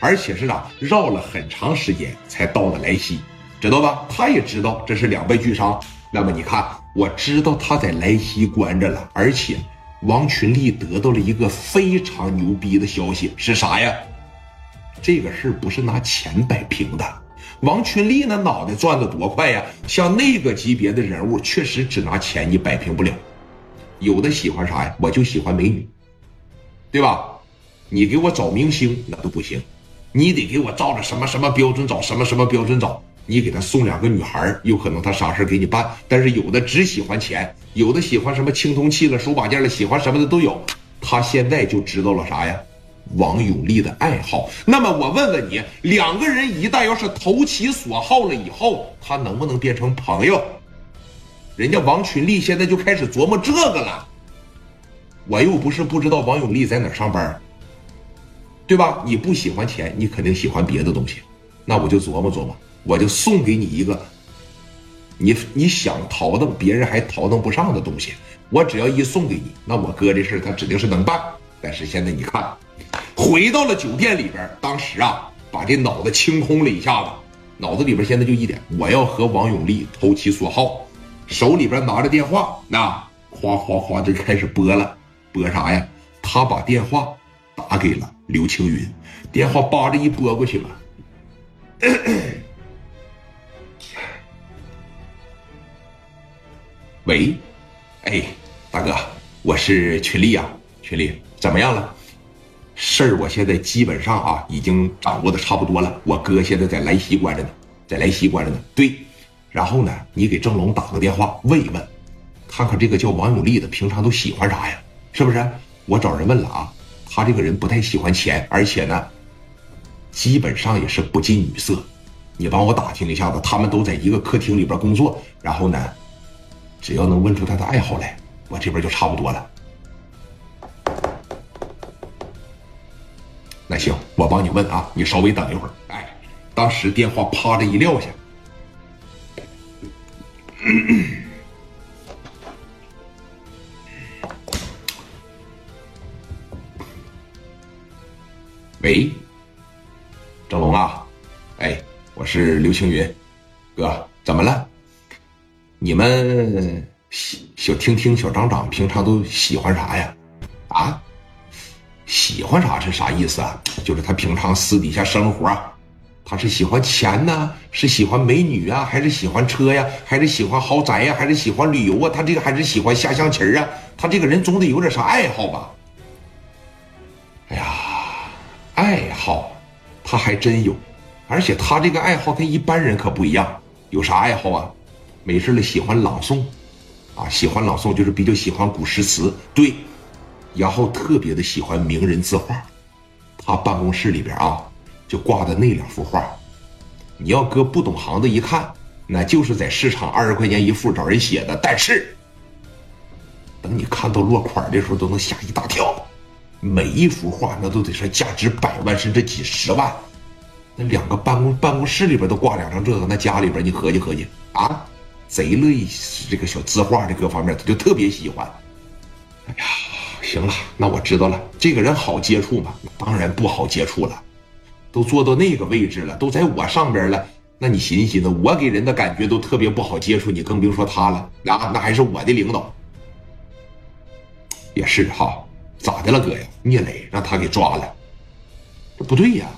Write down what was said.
而且是啊，绕了很长时间才到的莱西，知道吧？他也知道这是两败俱伤。那么你看，我知道他在莱西关着了，而且王群力得到了一个非常牛逼的消息，是啥呀？这个事不是拿钱摆平的。王群力那脑袋转的多快呀！像那个级别的人物，确实只拿钱你摆平不了。有的喜欢啥呀？我就喜欢美女，对吧？你给我找明星那都不行，你得给我照着什么什么标准找，什么什么标准找。你给他送两个女孩，有可能他啥事给你办。但是有的只喜欢钱，有的喜欢什么青铜器了、手把件了，喜欢什么的都有。他现在就知道了啥呀？王永利的爱好。那么我问问你，两个人一旦要是投其所好了以后，他能不能变成朋友？人家王群力现在就开始琢磨这个了。我又不是不知道王永利在哪上班，对吧？你不喜欢钱，你肯定喜欢别的东西。那我就琢磨琢磨。我就送给你一个，你你想淘腾别人还淘腾不上的东西，我只要一送给你，那我哥这事他指定是能办。但是现在你看，回到了酒店里边，当时啊，把这脑子清空了一下子，脑子里边现在就一点，我要和王永利投其所好，手里边拿着电话，那哗哗哗就开始拨了，拨啥呀？他把电话打给了刘青云，电话叭着一拨过去了。喂，哎，大哥，我是群力啊，群力怎么样了？事儿我现在基本上啊已经掌握的差不多了。我哥现在在莱西关着呢，在莱西关着呢。对，然后呢，你给郑龙打个电话问一问，看看这个叫王永利的平常都喜欢啥呀？是不是？我找人问了啊，他这个人不太喜欢钱，而且呢，基本上也是不近女色。你帮我打听一下子，他们都在一个客厅里边工作，然后呢？只要能问出他的爱好来，我这边就差不多了。那行，我帮你问啊，你稍微等一会儿。哎，当时电话啪的一撂下，喂，郑龙啊，哎，我是刘青云，哥，怎么了？你们小听听小张长平常都喜欢啥呀？啊，喜欢啥是啥意思啊？就是他平常私底下生活，他是喜欢钱呢，是喜欢美女啊，还是喜欢车呀，还是喜欢豪宅呀，还是喜欢旅游啊？他这个还是喜欢下象棋啊？他这个人总得有点啥爱好吧？爱好他还真有，而且他这个爱好跟一般人可不一样，有啥爱好啊？没事了，喜欢朗诵，啊，喜欢朗诵就是比较喜欢古诗词，对，然后特别的喜欢名人字画，他办公室里边啊，就挂的那两幅画，你要搁不懂行的一看，那就是在市场二十块钱一幅找人写的，但是，等你看到落款的时候，都能吓一大跳，每一幅画那都得是价值百万甚至几十万，那两个办公办公室里边都挂两张这个，那家里边你合计合计啊？贼乐意这个小字画的各方面，他就特别喜欢。哎呀，行了，那我知道了。这个人好接触吗？当然不好接触了，都做到那个位置了，都在我上边了。那你寻思寻思，我给人的感觉都特别不好接触，你更别说他了。啊，那还是我的领导。也是哈，咋的了哥呀？聂磊让他给抓了，这不对呀。